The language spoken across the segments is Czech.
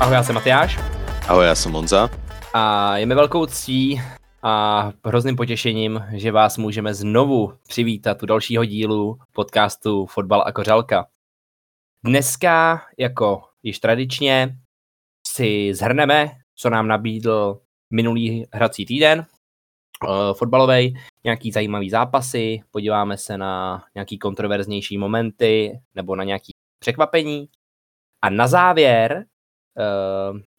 Ahoj, já jsem Matyáš. Ahoj, já jsem Monza. A je mi velkou ctí a hrozným potěšením, že vás můžeme znovu přivítat u dalšího dílu podcastu Fotbal a kořalka. Dneska, jako již tradičně, si zhrneme, co nám nabídl minulý hrací týden uh, fotbalový, nějaký zajímavý zápasy, podíváme se na nějaký kontroverznější momenty nebo na nějaký překvapení. A na závěr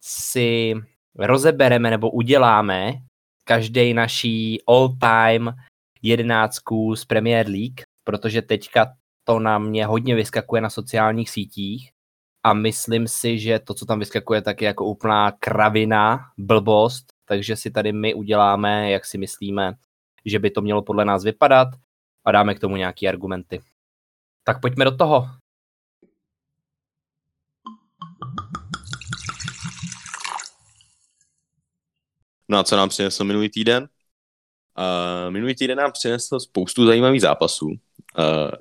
si rozebereme nebo uděláme každý naší all-time jedenáctku z Premier League, protože teďka to na mě hodně vyskakuje na sociálních sítích a myslím si, že to, co tam vyskakuje, tak je jako úplná kravina, blbost, takže si tady my uděláme, jak si myslíme, že by to mělo podle nás vypadat a dáme k tomu nějaké argumenty. Tak pojďme do toho. No a co nám přinesl minulý týden? Uh, minulý týden nám přinesl spoustu zajímavých zápasů. Uh,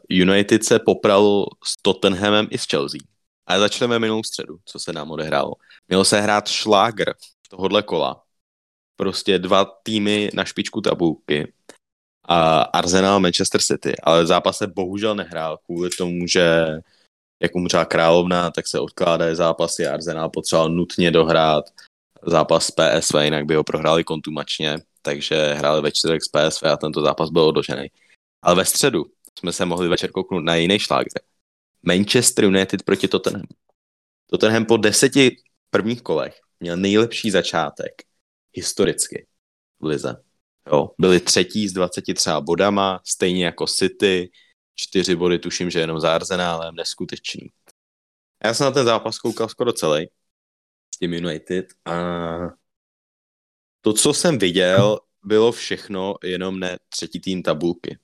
United se popral s Tottenhamem i s Chelsea. A začneme minulou středu, co se nám odehrálo. Mělo se hrát šlágr tohohle kola. Prostě dva týmy na špičku tabulky. A Arsenal Manchester City. Ale zápas se bohužel nehrál kvůli tomu, že jak umřela královna, tak se odkládají zápasy. Arsenal potřeboval nutně dohrát zápas PSV, jinak by ho prohráli kontumačně, takže hráli ve čtvrtek s PSV a tento zápas byl odložený. Ale ve středu jsme se mohli večer kouknout na jiný šlágr. Manchester United proti Tottenham. Tottenham po deseti prvních kolech měl nejlepší začátek historicky v lize. Jo, byli třetí s 23 bodama, stejně jako City, čtyři body tuším, že jenom za Arsenálem, neskutečný. Já jsem na ten zápas koukal skoro celý tím United a to, co jsem viděl, bylo všechno, jenom ne třetí tým tabulky.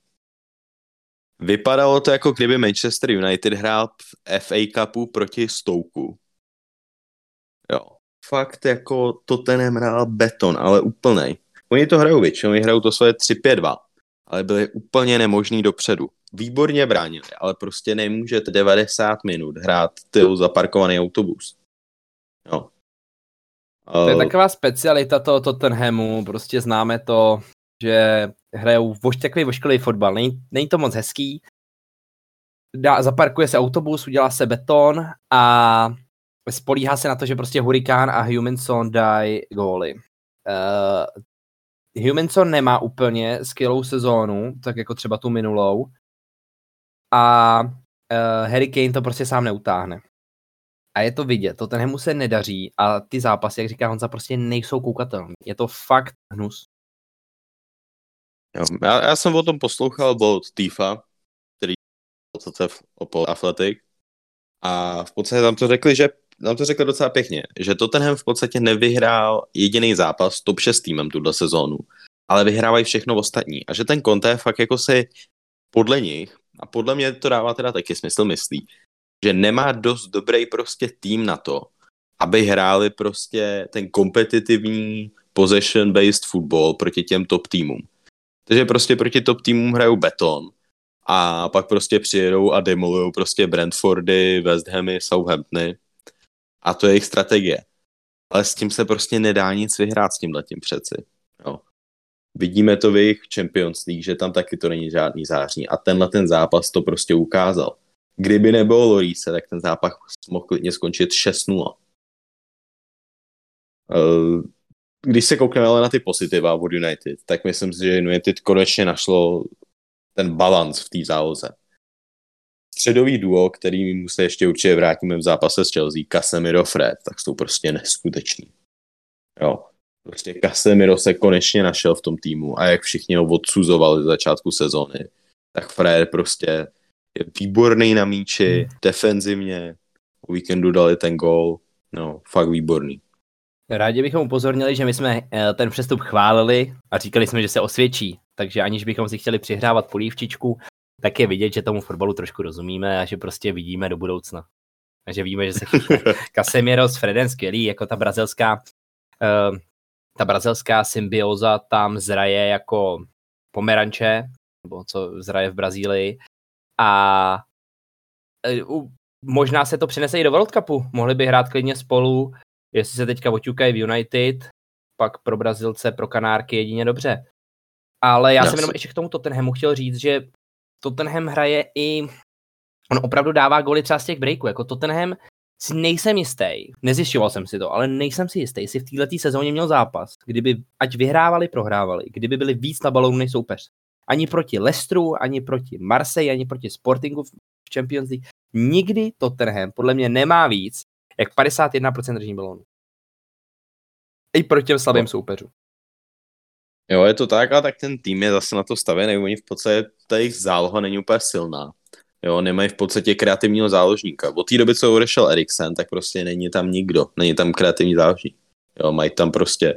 Vypadalo to jako kdyby Manchester United hrál v FA Cupu proti Stouku. Jo. Fakt jako to ten hrál beton, ale úplnej. Oni to hrajou většinou, oni hrajou to svoje 3-5-2, ale byli úplně nemožný dopředu. Výborně bránili, ale prostě nemůžete 90 minut hrát tyl zaparkovaný autobus. Jo. To je taková specialita toho Tottenhamu, prostě známe to, že hrajou voš, takový vošklivý fotbal. Není, není to moc hezký. Dá, zaparkuje se autobus, udělá se beton a spolíhá se na to, že prostě Hurikán a Humanson dají góly. Uh, Humanson nemá úplně skvělou sezónu, tak jako třeba tu minulou. A uh, Harry Kane to prostě sám neutáhne. A je to vidět, to tenhle se nedaří a ty zápasy, jak říká Honza, prostě nejsou koukatelné. Je to fakt hnus. Jo, já, já jsem o tom poslouchal bod Tifa, který v Opel Athletic a v podstatě tam to řekli, že tam to řekli docela pěkně, že Tottenham v podstatě nevyhrál jediný zápas top 6 týmem tuhle sezónu, ale vyhrávají všechno ostatní a že ten Conte fakt jako si podle nich, a podle mě to dává teda taky smysl, myslí, že nemá dost dobrý prostě tým na to, aby hráli prostě ten kompetitivní possession-based football proti těm top týmům. Takže prostě proti top týmům hrajou beton a pak prostě přijedou a demolují prostě Brentfordy, West Hamy, Southamptony a to je jejich strategie. Ale s tím se prostě nedá nic vyhrát s tím letím přeci. Jo. Vidíme to v jejich Champions League, že tam taky to není žádný zářní a tenhle ten zápas to prostě ukázal. Kdyby nebylo Lorise, tak ten zápas mohl klidně skončit 6-0 když se koukneme ale na ty pozitiva od United, tak myslím si, že United konečně našlo ten balans v té záloze. Středový duo, který mu se ještě určitě vrátíme v zápase s Chelsea, Casemiro Fred, tak jsou prostě neskuteční. Jo. Prostě Casemiro se konečně našel v tom týmu a jak všichni ho odsuzovali z začátku sezóny, tak Fred prostě je výborný na míči, hmm. defenzivně, o víkendu dali ten gol, no, fakt výborný. Rádi bychom upozornili, že my jsme eh, ten přestup chválili a říkali jsme, že se osvědčí, takže aniž bychom si chtěli přihrávat polívčičku, tak je vidět, že tomu fotbalu trošku rozumíme a že prostě vidíme do budoucna. A že víme, že se Casemiro s Fredem skvělý, jako ta brazilská uh, ta brazilská symbioza tam zraje jako pomeranče, nebo co zraje v Brazílii. A uh, možná se to přinese i do World Cupu. Mohli by hrát klidně spolu jestli se teďka oťukají v United, pak pro Brazilce, pro Kanárky jedině dobře. Ale já, já jsem jenom ještě k tomu Tottenhamu chtěl říct, že Tottenham hraje i, on opravdu dává goly třeba z těch breaků, jako Tottenham si nejsem jistý, nezjišťoval jsem si to, ale nejsem si jistý, jestli v této sezóně měl zápas, kdyby ať vyhrávali, prohrávali, kdyby byli víc na balónu než soupeř. Ani proti Leicesteru, ani proti Marseille, ani proti Sportingu v Champions League. Nikdy Tottenham podle mě nemá víc, jak 51% držení balónu. I proti těm slabým no. soupeřům. Jo, je to tak, ale tak ten tým je zase na to stavěný. Oni v podstatě, ta jejich záloha není úplně silná. Jo, nemají v podstatě kreativního záložníka. Od té doby, co odešel Eriksen, tak prostě není tam nikdo. Není tam kreativní záložník. Jo, mají tam prostě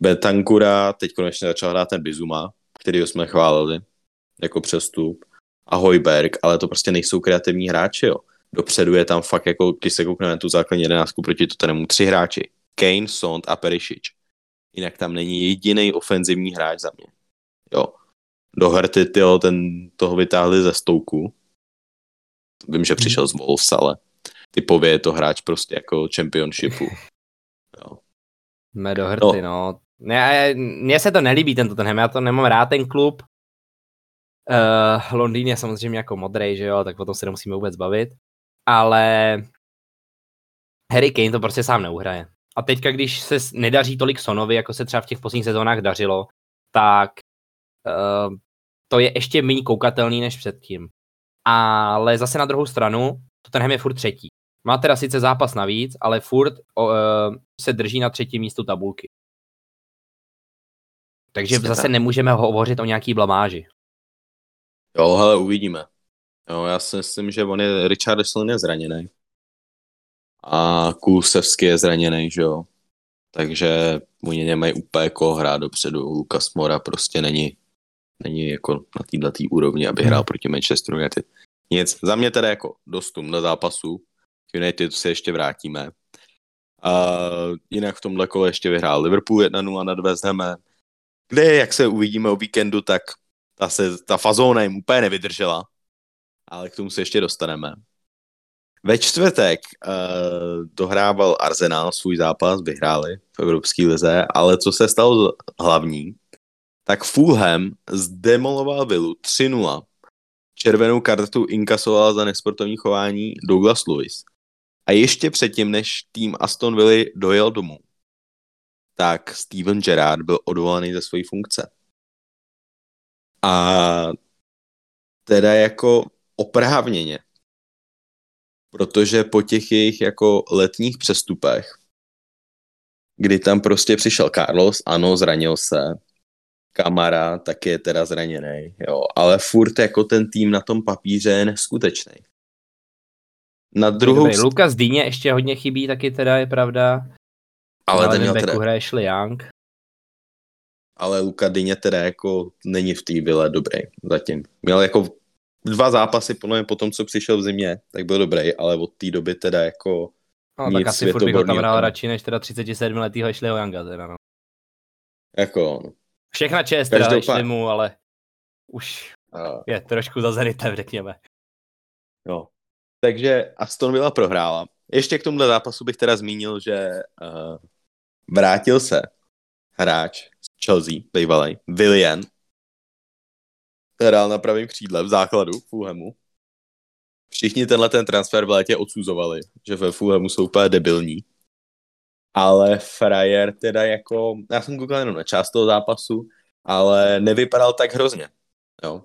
Betankura, teď konečně začal hrát ten Bizuma, který jsme chválili jako přestup, a Hojberg, ale to prostě nejsou kreativní hráči, jo. Dopředu je tam fakt jako, když se koukneme na tu základní jedenáctku proti Tottenhamu, tři hráči. Kane, Sond a Perisic. Jinak tam není jediný ofenzivní hráč za mě. Jo. Doherty, tyjo, ten toho vytáhli ze stouku. Vím, že přišel z Wolves, ale typově je to hráč prostě jako championshipu. Jo. Mé Doherty, no. no. Mně se to nelíbí, ten já to nemám rád, ten klub. Uh, Londýn je samozřejmě jako modrej, že jo, tak potom se nemusíme vůbec bavit. Ale Harry Kane to prostě sám neuhraje. A teďka, když se nedaří tolik Sonovi, jako se třeba v těch posledních sezónách dařilo, tak uh, to je ještě méně koukatelný než předtím. Ale zase na druhou stranu, to ten je furt třetí. Má teda sice zápas navíc, ale furt uh, se drží na třetím místu tabulky. Takže Jste zase nemůžeme hovořit o nějaký blamáži. Jo, hele, uvidíme. Jo, já si myslím, že on je, Richardson je zraněný. A Kulusevský je zraněný, že jo. Takže oni nemají úplně koho hrát dopředu. Lukas Mora prostě není, není jako na této tý úrovni, aby hrál hmm. proti Manchester United. Nic, za mě teda jako dostum na zápasu. United se ještě vrátíme. A jinak v tomhle kole ještě vyhrál Liverpool 1-0 nad West Hamem, kde, jak se uvidíme o víkendu, tak ta, se, ta fazóna jim úplně nevydržela, ale k tomu se ještě dostaneme. Ve čtvrtek uh, dohrával Arsenal svůj zápas, vyhráli v Evropské lize, ale co se stalo hlavní, tak Fulham zdemoloval Vilu 3-0. Červenou kartu inkasoval za nesportovní chování Douglas Lewis. A ještě předtím, než tým Aston Villa dojel domů, tak Steven Gerrard byl odvolaný ze své funkce. A teda jako oprávněně. Protože po těch jejich jako letních přestupech, kdy tam prostě přišel Carlos, ano, zranil se, Kamara taky je teda zraněný, jo, ale furt jako ten tým na tom papíře je neskutečný. Na druhou... Dobrý, Lukas Dýně ještě hodně chybí, taky teda je pravda. Ale ten měl teda... hraje Young ale Luka Dyně teda jako není v té vile dobrý zatím. Měl jako dva zápasy podle mě po tom, co přišel v zimě, tak byl dobrý, ale od té doby teda jako No, tak asi furt bych ho tam hrál radši než teda 37 letýho Ashleyho Younga teda, no. Jako, no. Všechna čest teda Ashley mu, ale už a... je trošku za zenitem, řekněme. No. Takže Aston Villa prohrála. Ještě k tomuhle zápasu bych teda zmínil, že uh, vrátil se hráč Chelsea, bývalý, Willian, hrál na pravém křídle v základu Fulhamu. Všichni tenhle ten transfer v létě odsuzovali, že ve Fulhamu jsou úplně debilní. Ale frajer teda jako, já jsem koukal jenom na část toho zápasu, ale nevypadal tak hrozně. Jo.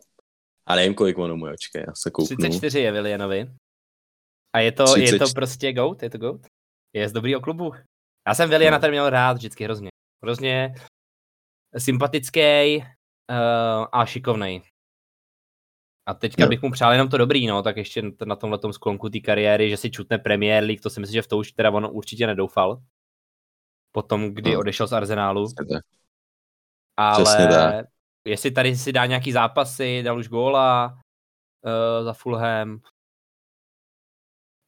A nevím, kolik ono mu očkej, já se kouknu. 34 je Willianovi. A je to, 30... je to prostě GOAT, je to GOAT? Je z dobrýho klubu. Já jsem Williana no. tady měl rád vždycky hrozně. Hrozně sympatický uh, a šikovný. A teďka no. bych mu přál jenom to dobrý, no, tak ještě na tomhle tom sklonku té kariéry, že si čutne Premier League, to si myslím, že v to už teda on určitě nedoufal. Potom, kdy no. odešel z Arsenálu. Ale jestli tady si dá nějaký zápasy, dal už góla uh, za Fulham,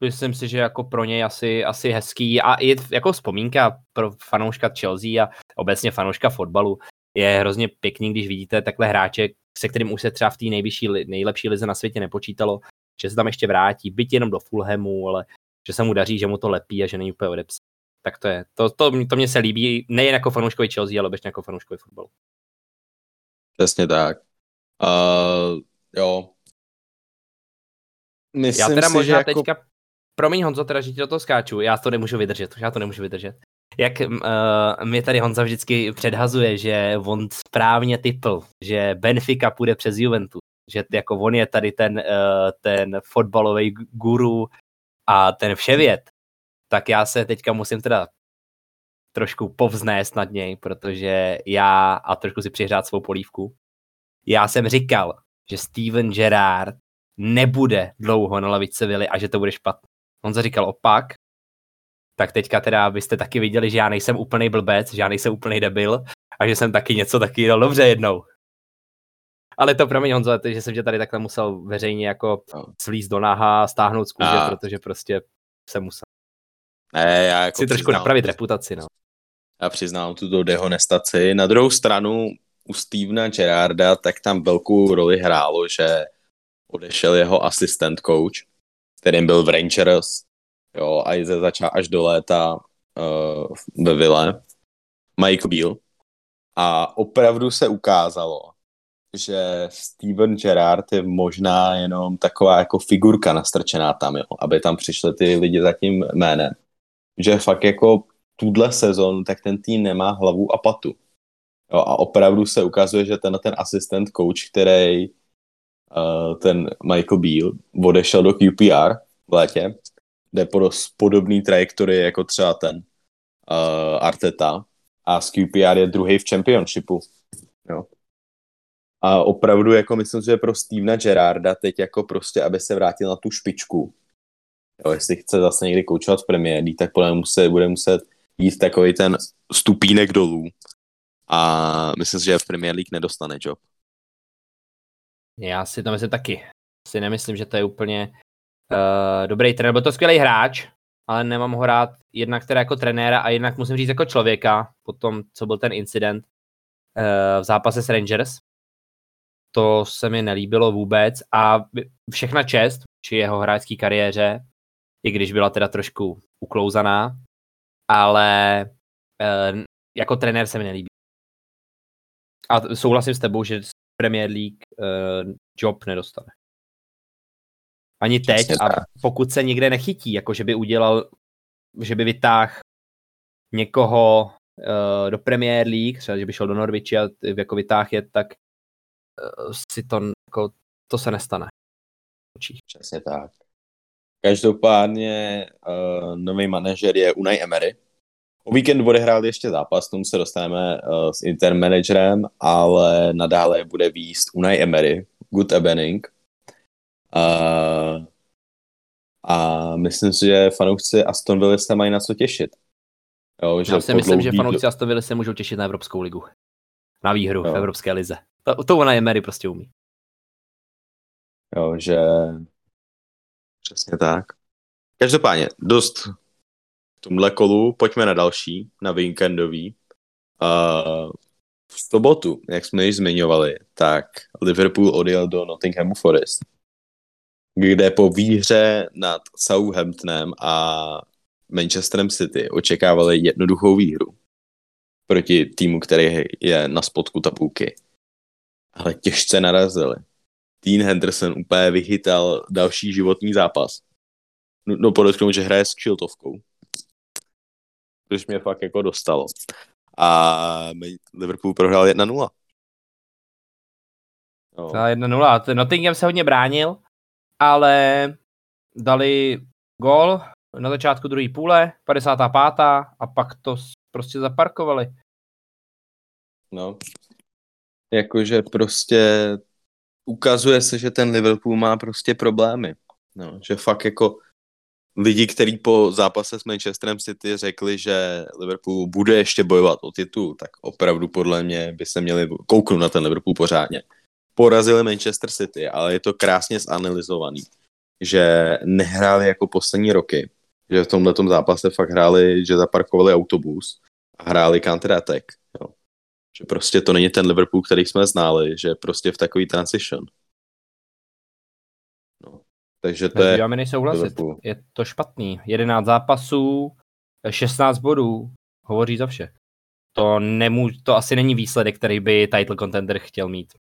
myslím si, že jako pro něj asi, asi hezký a i jako vzpomínka pro fanouška Chelsea a obecně fanouška fotbalu je hrozně pěkný, když vidíte takhle hráče, se kterým už se třeba v té nejvyšší, nejlepší lize na světě nepočítalo, že se tam ještě vrátí, byť jenom do Fulhamu, ale že se mu daří, že mu to lepí a že není úplně odepsaný. tak to je. To, to, to mě se líbí, nejen jako fanouškovi Chelsea, ale obecně jako fanouškovi fotbalu. Přesně tak. Uh, jo. Myslím já teda si, možná že jako... teďka, promiň Honzo, teda, že ti do toho skáču, já to nemůžu vydržet, já to nemůžu vydržet. Jak uh, mě tady Honza vždycky předhazuje, že on správně typl, že Benfica půjde přes Juventus, že jako on je tady ten, uh, ten fotbalový guru a ten vševěd, tak já se teďka musím teda trošku povznést nad něj, protože já, a trošku si přihrát svou polívku, já jsem říkal, že Steven Gerrard nebude dlouho na lavice Vili a že to bude špatné. On říkal opak, tak teďka teda byste taky viděli, že já nejsem úplný blbec, že já nejsem úplný debil a že jsem taky něco taky dal dobře jednou. Ale to promiň Honzo, že jsem tě tady takhle musel veřejně jako no. slíst do náha, stáhnout z kůže, a... protože prostě jsem musel. Ne, já jako si trošku napravit reputaci, no. Já přiznám tuto dehonestaci. Na druhou stranu u Stevena Gerarda, tak tam velkou roli hrálo, že odešel jeho asistent coach, kterým byl v Rangers, jo, a ze začal až do léta uh, ve Ville, Michael Beal. A opravdu se ukázalo, že Steven Gerrard je možná jenom taková jako figurka nastrčená tam, jo, aby tam přišli ty lidi za tím jménem. Že fakt jako tuhle sezon, tak ten tým nemá hlavu a patu. Jo, a opravdu se ukazuje, že ten, ten asistent coach, který ten Michael Beal odešel do QPR v létě, jde po dost podobný trajektorii jako třeba ten uh, Arteta a z QPR je druhý v championshipu. Jo. A opravdu jako myslím, že pro Stevena Gerarda teď jako prostě, aby se vrátil na tu špičku. Jo, jestli chce zase někdy koučovat v League, tak podle muset, bude muset jít takový ten stupínek dolů. A myslím že v Premier League nedostane job. Já si to myslím taky. Si nemyslím, že to je úplně uh, dobrý trenér. Byl to skvělý hráč, ale nemám ho rád jednak teda jako trenéra a jednak musím říct jako člověka, po tom, co byl ten incident uh, v zápase s Rangers. To se mi nelíbilo vůbec a všechna čest či jeho hráčské kariéře, i když byla teda trošku uklouzaná, ale uh, jako trenér se mi nelíbí. A souhlasím s tebou, že Premier League uh, job nedostane. Ani teď a pokud se někde nechytí, jako že by udělal, že by vytáhl někoho uh, do Premier League, třeba že by šel do Norwichi a jako vytáhl je, tak uh, si to, jako, to se nestane. Přesně tak. Každopádně uh, nový manažer je Unai Emery. O víkend odehrál ještě zápas, tomu se dostaneme uh, s intermanagerem, ale nadále bude výst Unai Emery, Good Evening. Uh, a myslím si, že fanoušci Aston Villa se mají na co těšit. Jo, že Já si myslím, že fanoušci Aston Villa se můžou těšit na Evropskou ligu. Na výhru jo. v Evropské lize. To, to ona Emery prostě umí. Jo, že přesně tak. Každopádně, dost v tomhle kolu, pojďme na další, na víkendový. Uh, v sobotu, jak jsme již zmiňovali, tak Liverpool odjel do Nottinghamu Forest kde po výhře nad Southamptonem a Manchesterem City očekávali jednoduchou výhru proti týmu, který je na spodku tabulky. Ale těžce narazili. Dean Henderson úplně vychytal další životní zápas. No podotknout, že hraje s kšiltovkou. Což mě fakt jako dostalo. A Liverpool prohrál 1-0. No. 1-0. Nottingham se hodně bránil, ale dali gol na začátku druhé půle, 55. a pak to prostě zaparkovali. No, jakože prostě ukazuje se, že ten Liverpool má prostě problémy. No, že fakt jako lidi, kteří po zápase s Manchesterem City řekli, že Liverpool bude ještě bojovat o titul, tak opravdu podle mě by se měli kouknout na ten Liverpool pořádně porazili Manchester City, ale je to krásně zanalizovaný, že nehráli jako poslední roky, že v tomhle zápase fakt hráli, že zaparkovali autobus a hráli counter-attack. Jo. Že prostě to není ten Liverpool, který jsme znali, že prostě v takový transition. Takže to je... Já mi nejsouhlasit. Je to špatný. 11 zápasů, 16 bodů hovoří za vše. To, nemů, to asi není výsledek, který by title contender chtěl mít.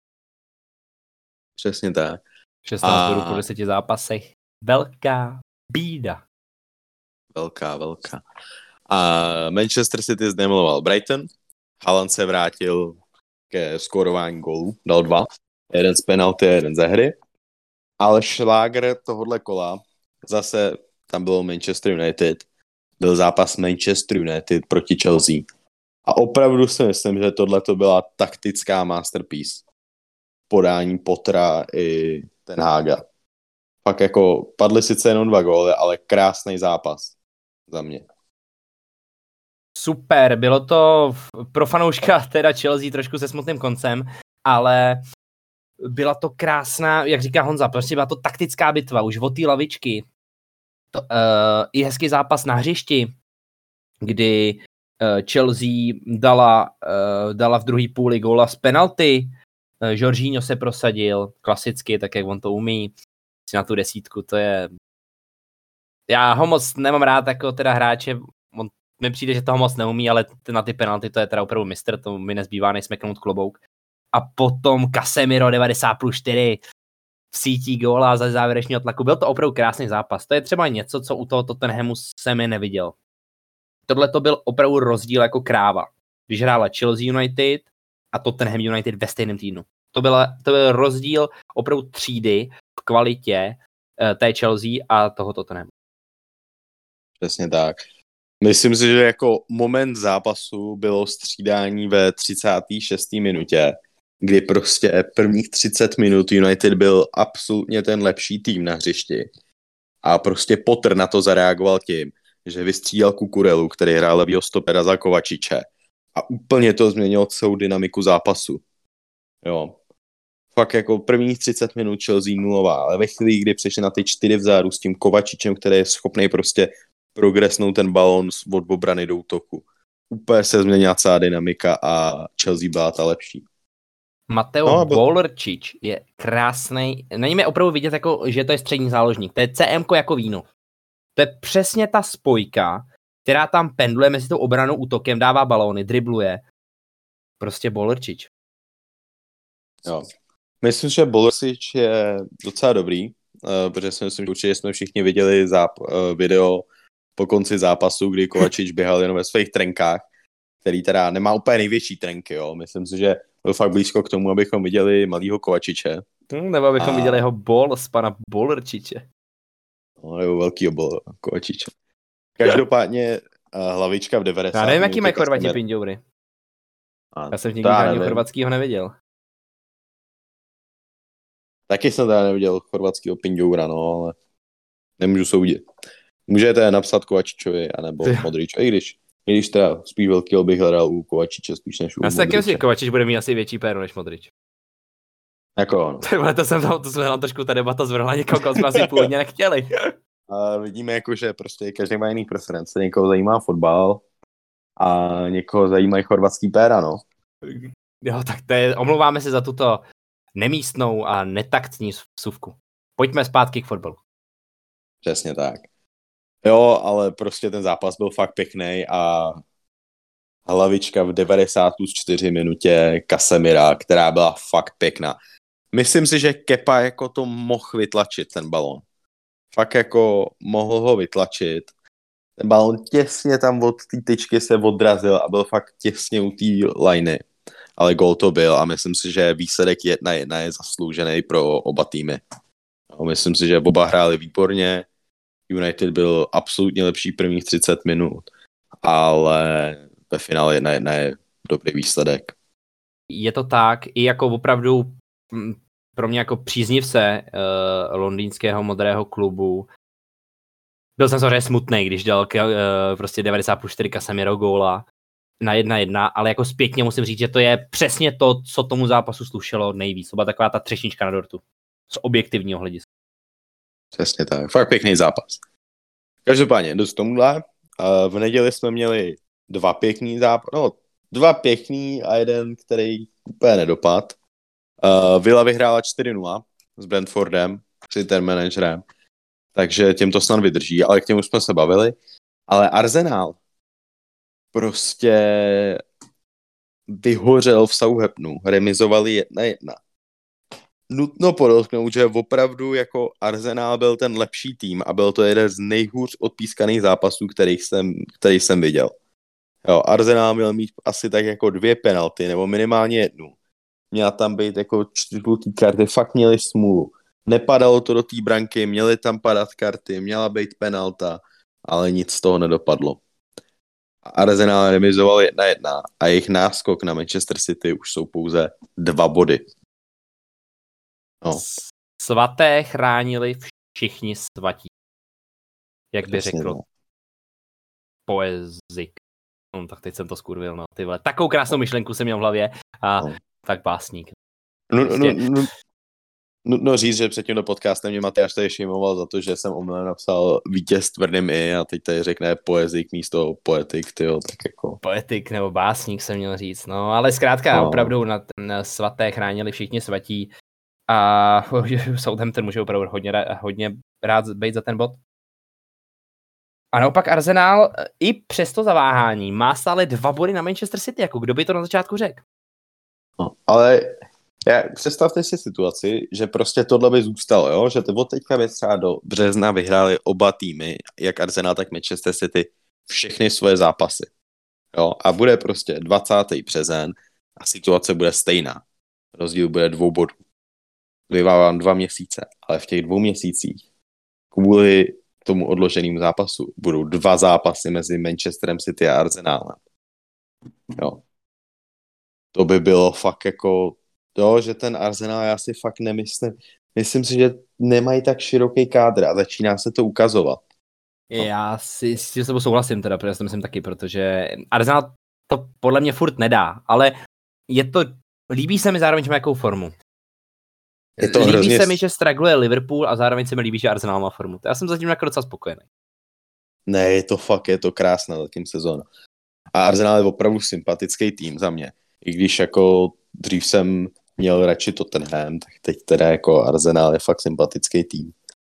Přesně tak. 16 a... bodů po 10 zápasech. Velká bída. Velká, velká. A Manchester City zdemiloval Brighton. Haaland se vrátil ke skórování gólů. Dal dva. Jeden z penalty, jeden ze hry. Ale šláger tohohle kola, zase tam bylo Manchester United, byl zápas Manchester United proti Chelsea. A opravdu si myslím, že tohle to byla taktická masterpiece. Podání Potra i ten Hága. Pak jako padly sice jenom dva góly, ale krásný zápas za mě. Super, bylo to pro fanouška teda Chelsea trošku se smutným koncem, ale byla to krásná, jak říká Honza, prostě byla to taktická bitva, už od té lavičky. To, uh, I hezký zápas na hřišti, kdy uh, Chelsea dala, uh, dala v druhé půli góla z penalty, uh, Jorginho se prosadil, klasicky, tak jak on to umí, na tu desítku, to je... Já ho moc nemám rád jako teda hráče, on mi přijde, že toho moc neumí, ale na ty penalty to je teda opravdu mistr, to mi nezbývá, než smeknout klobouk a potom Casemiro 90 plus 4 v sítí góla za závěrečního tlaku. Byl to opravdu krásný zápas. To je třeba něco, co u toho Tottenhamu jsem je neviděl. Tohle to byl opravdu rozdíl jako kráva. Když hrála Chelsea United a Tottenham United ve stejném týdnu. To, byla, to byl rozdíl opravdu třídy v kvalitě uh, té Chelsea a toho Tottenhamu. Přesně tak. Myslím si, že jako moment zápasu bylo střídání ve 36. minutě, kdy prostě prvních 30 minut United byl absolutně ten lepší tým na hřišti. A prostě Potter na to zareagoval tím, že vystřídal Kukurelu, který hrál levýho stopera za Kovačiče. A úplně to změnilo celou dynamiku zápasu. Jo. Fakt jako prvních 30 minut Chelsea nulová, ale ve chvíli, kdy přišli na ty čtyři vzáru s tím Kovačičem, který je schopný prostě progresnout ten balon od obrany do útoku. Úplně se změnila celá dynamika a Chelsea byla ta lepší. Mateo no, byl... Bolrčič je krásný. Na něm je opravdu vidět, jako, že to je střední záložník. To je CM jako víno. To je přesně ta spojka, která tam pendluje mezi tou obranou útokem, dává balóny, dribluje. Prostě Bolrčič. Jo. Myslím, že Bolrčič je docela dobrý, uh, protože si myslím, že určitě jsme všichni viděli záp- uh, video po konci zápasu, kdy Kovačič běhal jenom ve svých trenkách, který teda nemá úplně největší trenky, jo. Myslím si, že byl fakt blízko k tomu, abychom viděli malýho Kovačiče. Hmm, nebo abychom a... viděli jeho bol z pana Bolrčiče. No, nebo velký bol Kovačiče. Každopádně uh, hlavička v 90. Já nevím, jaký mají Chorvati jsme... pindoury. Já jsem nikdy žádného chorvatského neviděl. Taky jsem teda neviděl chorvatského pindoura, no, ale nemůžu soudit. Můžete napsat Kovačičovi, anebo Modričovi, i když i když teda spíš velký bych hledal u Kovačiče spíš než u Já si taky myslím, že Kovačič bude mít asi větší péro než Modrič. Jako ono. to jsem tam, to jsme tam trošku ta debata zvrhla někoho, koho jsme asi původně nechtěli. A vidíme jako, že prostě každý má jiný preference. Někoho zajímá fotbal a někoho zajímají chorvatský péra, no. Jo, tak to je, omlouváme se za tuto nemístnou a netaktní vsuvku. Pojďme zpátky k fotbalu. Přesně tak. Jo, ale prostě ten zápas byl fakt pěkný a hlavička v 90 plus 4 minutě Kasemira, která byla fakt pěkná. Myslím si, že Kepa jako to mohl vytlačit ten balon. Fakt jako mohl ho vytlačit. Ten balon těsně tam od té tyčky se odrazil a byl fakt těsně u té liney. Ale gol to byl a myslím si, že výsledek jedna jedna je zasloužený pro oba týmy. Myslím si, že oba hráli výborně United byl absolutně lepší prvních 30 minut, ale ve finále jedna jedna je dobrý výsledek. Je to tak, i jako opravdu mm, pro mě jako příznivce uh, londýnského modrého klubu byl jsem samozřejmě smutný, když dal uh, prostě 90 plus 4 Casemiro góla na jedna jedna, ale jako zpětně musím říct, že to je přesně to, co tomu zápasu slušelo nejvíc. To byla taková ta třešnička na dortu z objektivního hlediska. Přesně tak. Fakt pěkný zápas. Každopádně, dost tomuhle. V neděli jsme měli dva pěkný zápas, no, dva pěkný a jeden, který úplně nedopad. Villa vyhrála 4-0 s Brentfordem, s ten manažerem, takže těm to snad vydrží, ale k těmu jsme se bavili. Ale Arsenal prostě vyhořel v Southamptonu, remizovali jedna jedna. Nutno podotknout, že opravdu jako Arsenal byl ten lepší tým a byl to jeden z nejhůř odpískaných zápasů, kterých jsem, který jsem viděl. Jo, Arsenal měl mít asi tak jako dvě penalty, nebo minimálně jednu. Měla tam být jako čtvrtý karty, fakt měli smůlu. Nepadalo to do té branky, měly tam padat karty, měla být penalta, ale nic z toho nedopadlo. Arsenal remizoval jedna jedna a jejich náskok na Manchester City už jsou pouze dva body. No. Svaté chránili všichni svatí. Jak by řekl no. poezik. No, tak teď jsem to skurvil, no, ty vole. Takovou krásnou myšlenku jsem měl v hlavě a no. tak básník. No, no, prostě... no, no, Nutno říct, že před tímto podcastem mě Matyáš tady šimoval za to, že jsem omylem napsal vítěz tvrdým i a teď tady řekne poezik místo poetik, tyjo, tak jako. Poetik nebo básník jsem měl říct, no, ale zkrátka no. opravdu na ten svaté chránili všichni svatí a Southampton může opravdu hodně, hodně rád být za ten bod. A naopak Arsenal i přes to zaváhání má stále dva body na Manchester City, jako kdo by to na začátku řekl. No, ale já, představte si situaci, že prostě tohle by zůstalo, jo? že od teďka by třeba do března vyhráli oba týmy, jak Arsenal, tak Manchester City, všechny svoje zápasy. Jo? A bude prostě 20. březen a situace bude stejná. Rozdíl bude dvou bodů. Zbývá vám dva měsíce, ale v těch dvou měsících kvůli tomu odloženému zápasu budou dva zápasy mezi Manchesterem City a Arsenálem. Jo. To by bylo fakt jako Jo, že ten Arsenal, já si fakt nemyslím. Myslím si, že nemají tak široký kádr a začíná se to ukazovat. No. Já si s tím souhlasím teda, protože si myslím taky, protože Arsenal to podle mě furt nedá, ale je to, líbí se mi zároveň, že má jakou formu. Je to líbí hrozně... se mi, že straggluje Liverpool a zároveň se mi líbí, že Arsenal má formu. Já jsem zatím jako docela spokojený. Ne, je to fakt, je to krásná zatím sezóna. A Arsenal je opravdu sympatický tým za mě. I když jako dřív jsem měl radši Tottenham, tak teď teda jako Arsenal je fakt sympatický tým.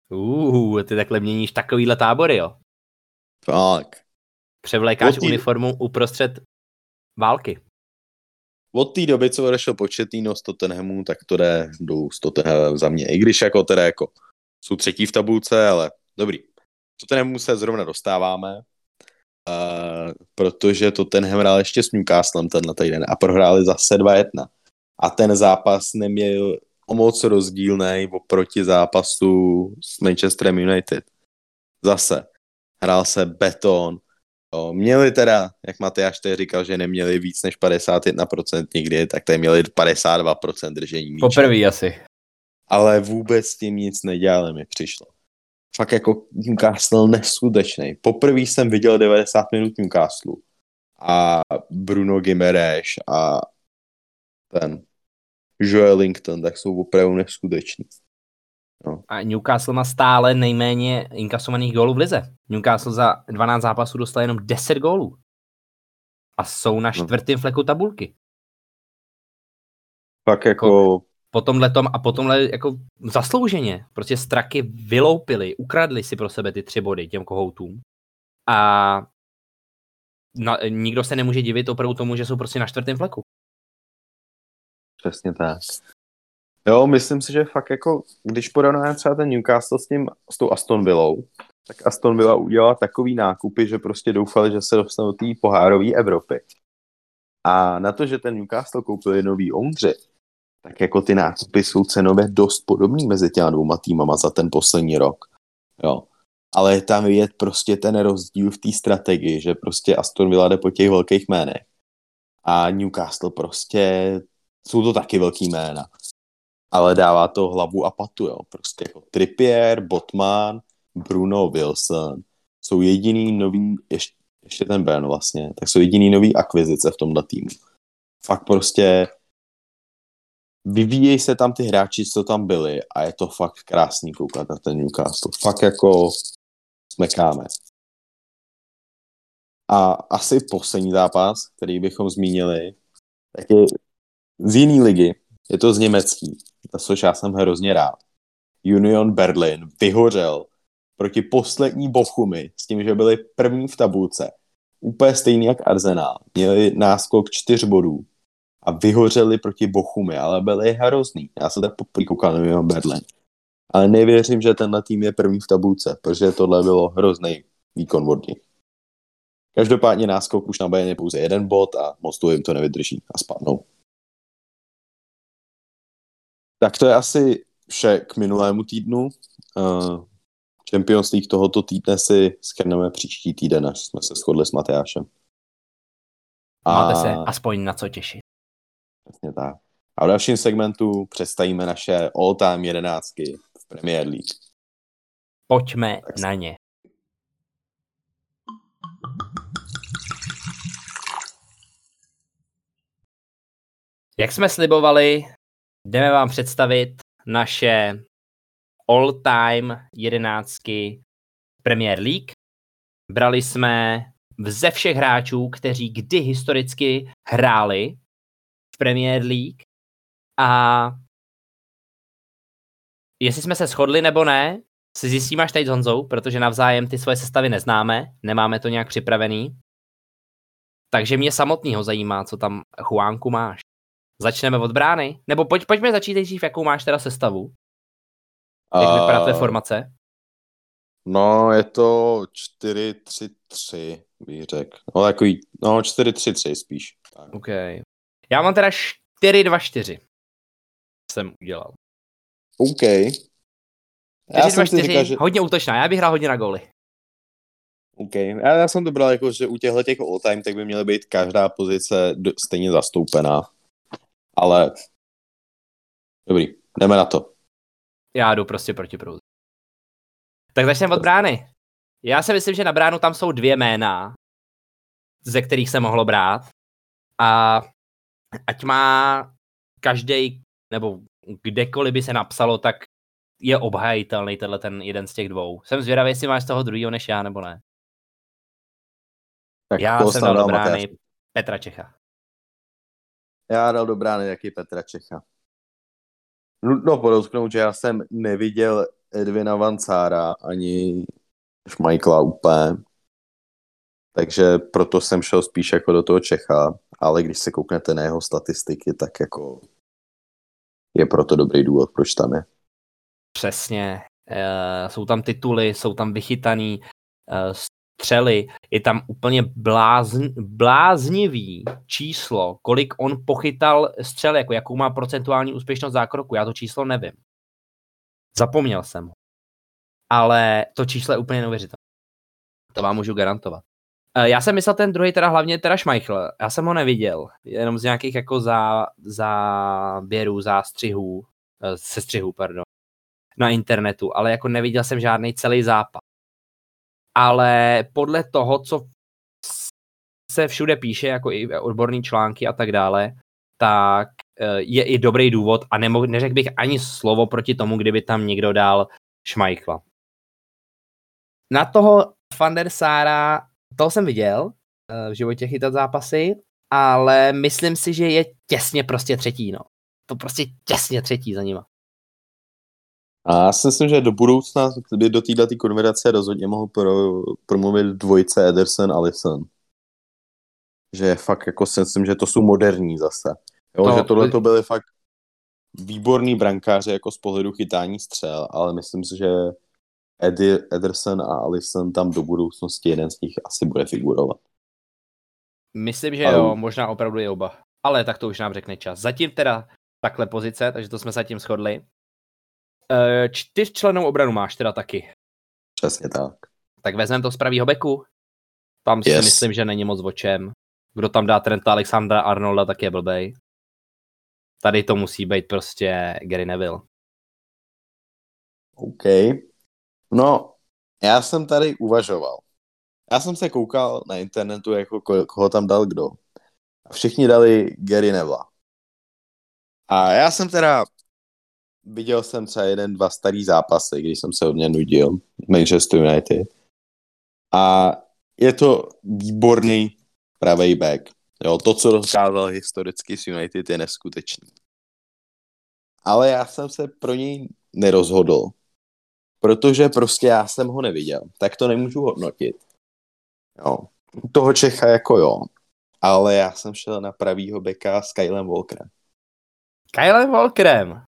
Uh, ty takhle měníš takovýhle tábory, jo? Tak. Převlékáš tý... uniformu uprostřed války. Od té doby, co odešel početýno z Tottenhamu, tak to jde dolů Tottenhamu za mě. I když jako teda jako jsou třetí v tabulce, ale dobrý. Tottenhamu se zrovna dostáváme, uh, protože Tottenham hrál ještě s Newcastlem tenhle týden a prohráli zase 2-1 a ten zápas neměl o moc rozdílný oproti zápasu s Manchesterem United. Zase, hrál se beton, jo. měli teda, jak Matyáš tady říkal, že neměli víc než 51% nikdy, tak tady měli 52% držení míče. Poprvé asi. Ale vůbec s tím nic nedělali, mi přišlo. Fakt jako Newcastle neskutečný. Poprvé jsem viděl 90 minut Newcastle a Bruno Gimereš a ten Joel Linton, tak jsou opravdu neskuteční. No. A Newcastle má stále nejméně inkasovaných gólů v lize. Newcastle za 12 zápasů dostal jenom 10 gólů. A jsou na no. čtvrtém no. fleku tabulky. Pak jako... jako po tomhle tom a po tomhle jako zaslouženě. Prostě straky vyloupili, ukradli si pro sebe ty tři body těm kohoutům. A na, nikdo se nemůže divit opravdu tomu, že jsou prostě na čtvrtém fleku. Přesně tak. Jo, myslím si, že fakt jako, když porovnáme třeba ten Newcastle s tím, s tou Aston Villou, tak Aston Villa udělala takový nákupy, že prostě doufali, že se dostanou do té pohárové Evropy. A na to, že ten Newcastle koupil nový Ondři, tak jako ty nákupy jsou cenově dost podobný mezi těma dvouma týmama za ten poslední rok. Jo. Ale tam je prostě ten rozdíl v té strategii, že prostě Aston Villa jde po těch velkých jménech. A Newcastle prostě jsou to taky velký jména. Ale dává to hlavu a patu, jo. Prostě jako Trippier, Botman, Bruno Wilson jsou jediný nový, ještě, ještě ten Ben vlastně, tak jsou jediný nový akvizice v tomhle týmu. Fakt prostě vyvíjejí se tam ty hráči, co tam byli a je to fakt krásný koukat na ten Newcastle. Fakt jako smekáme. A asi poslední zápas, který bychom zmínili, tak je z jiný ligy, je to z německý, za což já jsem hrozně rád. Union Berlin vyhořel proti poslední Bochumy s tím, že byli první v tabulce. úplně stejný jak Arsenal. Měli náskok čtyř bodů a vyhořeli proti Bochumy, ale byli hrozný. Já jsem tak poprvé koukal na Berlin. Ale nevěřím, že tenhle tým je první v tabulce, protože tohle bylo hrozný výkon od nich. Každopádně náskok už na je pouze jeden bod a moc jim to nevydrží a spadnou. Tak to je asi vše k minulému týdnu. Uh, Champions League tohoto týdne si skrneme příští týden, až jsme se shodli s Matyášem. A... Máte se aspoň na co těšit. Přesně tak. A v dalším segmentu představíme naše all-time jedenáctky v Premier League. Pojďme tak na ně. Jak jsme slibovali, jdeme vám představit naše all-time jedenáctky Premier League. Brali jsme ze všech hráčů, kteří kdy historicky hráli v Premier League a jestli jsme se shodli nebo ne, si zjistíme až teď s Honzou, protože navzájem ty svoje sestavy neznáme, nemáme to nějak připravený. Takže mě samotného zajímá, co tam Juánku máš. Začneme od brány? Nebo pojď, pojďme začít nejdřív, jakou máš teda sestavu. Jak uh, vypadá tvoje formace? No, je to 4-3-3, bych řekl. No, takový, no, 4-3-3 spíš. Tak. OK. Já mám teda 4-2-4. Jsem udělal. OK. 4, 2, 4, říkal, že... hodně útočná, já bych hrál hodně na góly. OK. Já, já jsem to bral jako, že u těchto těch all-time tak by měly být každá pozice do, stejně zastoupená. Ale dobrý, jdeme na to. Já jdu prostě proti proudu. Tak začneme od brány. Já si myslím, že na bránu tam jsou dvě jména, ze kterých se mohlo brát. A ať má každý, nebo kdekoliv by se napsalo, tak je obhajitelný tenhle ten jeden z těch dvou. Jsem zvědavý, jestli máš z toho druhého než já, nebo ne. Tak já jsem dal do brány Petra Čecha. Já dal do brány jaký Petra Čecha. Nutno podotknout, že já jsem neviděl Edvina Vancára ani Michaela úplně. Takže proto jsem šel spíš jako do toho Čecha, ale když se kouknete na jeho statistiky, tak jako je proto dobrý důvod, proč tam je. Přesně. E, jsou tam tituly, jsou tam vychytaný e, střely, je tam úplně blázn, bláznivý číslo, kolik on pochytal střel, jako jakou má procentuální úspěšnost zákroku, já to číslo nevím. Zapomněl jsem. Ale to číslo je úplně neuvěřitelné. To vám můžu garantovat. E, já jsem myslel ten druhý teda hlavně teda Schmeichel. Já jsem ho neviděl, jenom z nějakých jako za, záběrů, zástřihů, e, sestřihů, pardon, na internetu, ale jako neviděl jsem žádný celý zápas ale podle toho, co se všude píše, jako i odborní články a tak dále, tak eh, je i dobrý důvod a nemo, neřekl bych ani slovo proti tomu, kdyby tam někdo dal Šmajchla. Na toho Fandersára, toho jsem viděl eh, v životě chytat zápasy, ale myslím si, že je těsně prostě třetí, no. To prostě těsně třetí za nima. A já si myslím, že do budoucna by do této konverzace rozhodně mohl pro, promluvit dvojce Ederson a Alisson. Že fakt jako si myslím, že to jsou moderní zase. Jo, to, že tohle to byly fakt výborný brankáři jako z pohledu chytání střel, ale myslím si, že Eddie, Ederson a Alisson tam do budoucnosti jeden z nich asi bude figurovat. Myslím, že ale... jo, možná opravdu je oba. Ale tak to už nám řekne čas. Zatím teda takhle pozice, takže to jsme se tím shodli. Uh, čtyřčlenou obranu máš teda taky. Přesně tak. Tak vezmeme to z pravýho beku. Tam yes. si myslím, že není moc o čem. Kdo tam dá Trenta Alexandra Arnolda, tak je blbej. Tady to musí být prostě Gary Neville. OK. No, já jsem tady uvažoval. Já jsem se koukal na internetu, jako ko- koho tam dal kdo. A všichni dali Gary Neville. A já jsem teda viděl jsem třeba jeden, dva starý zápasy, když jsem se hodně nudil, Manchester United. A je to výborný pravý back. Jo, to, co dokázal historicky s United, je neskutečný. Ale já jsem se pro něj nerozhodl, protože prostě já jsem ho neviděl, tak to nemůžu hodnotit. Jo. toho Čecha jako jo, ale já jsem šel na pravýho beka s Kylem Walkerem. Kylem Walkerem?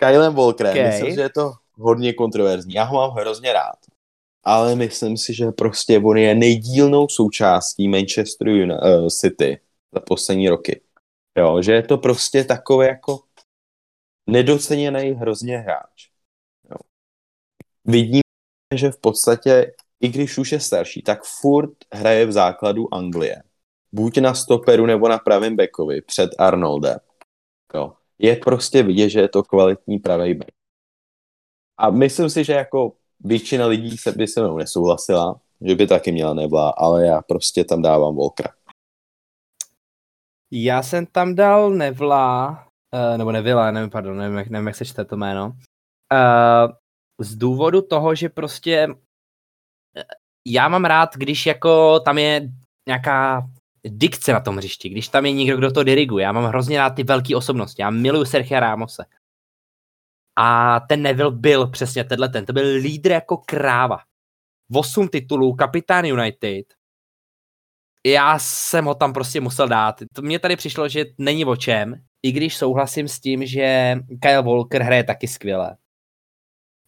Kylem Walkerem, okay. myslím, že je to hodně kontroverzní. Já ho mám hrozně rád. Ale myslím si, že prostě on je nejdílnou součástí Manchester uh, City za poslední roky. Jo, že je to prostě takový jako nedoceněný hrozně hráč. Jo. Vidíme, že v podstatě, i když už je starší, tak furt hraje v základu Anglie. Buď na stoperu nebo na pravém bekovi před Arnoldem. Jo. Je prostě vidět, že je to kvalitní pravý back. A myslím si, že jako většina lidí se by se mnou nesouhlasila, že by taky měla Nebla, ale já prostě tam dávám Volkra. Já jsem tam dal Nevla, uh, nebo Nevila, nevím, pardon, nevím, jak, nevím, jak se čte to jméno. Uh, z důvodu toho, že prostě eh, já mám rád, když jako tam je nějaká dikce na tom hřišti, když tam je někdo, kdo to diriguje. Já mám hrozně rád ty velké osobnosti. Já miluju Sergio Ramose. A ten Neville byl přesně tenhle ten. To byl lídr jako kráva. Osm titulů, kapitán United. Já jsem ho tam prostě musel dát. To mně tady přišlo, že není o čem, i když souhlasím s tím, že Kyle Walker hraje taky skvěle.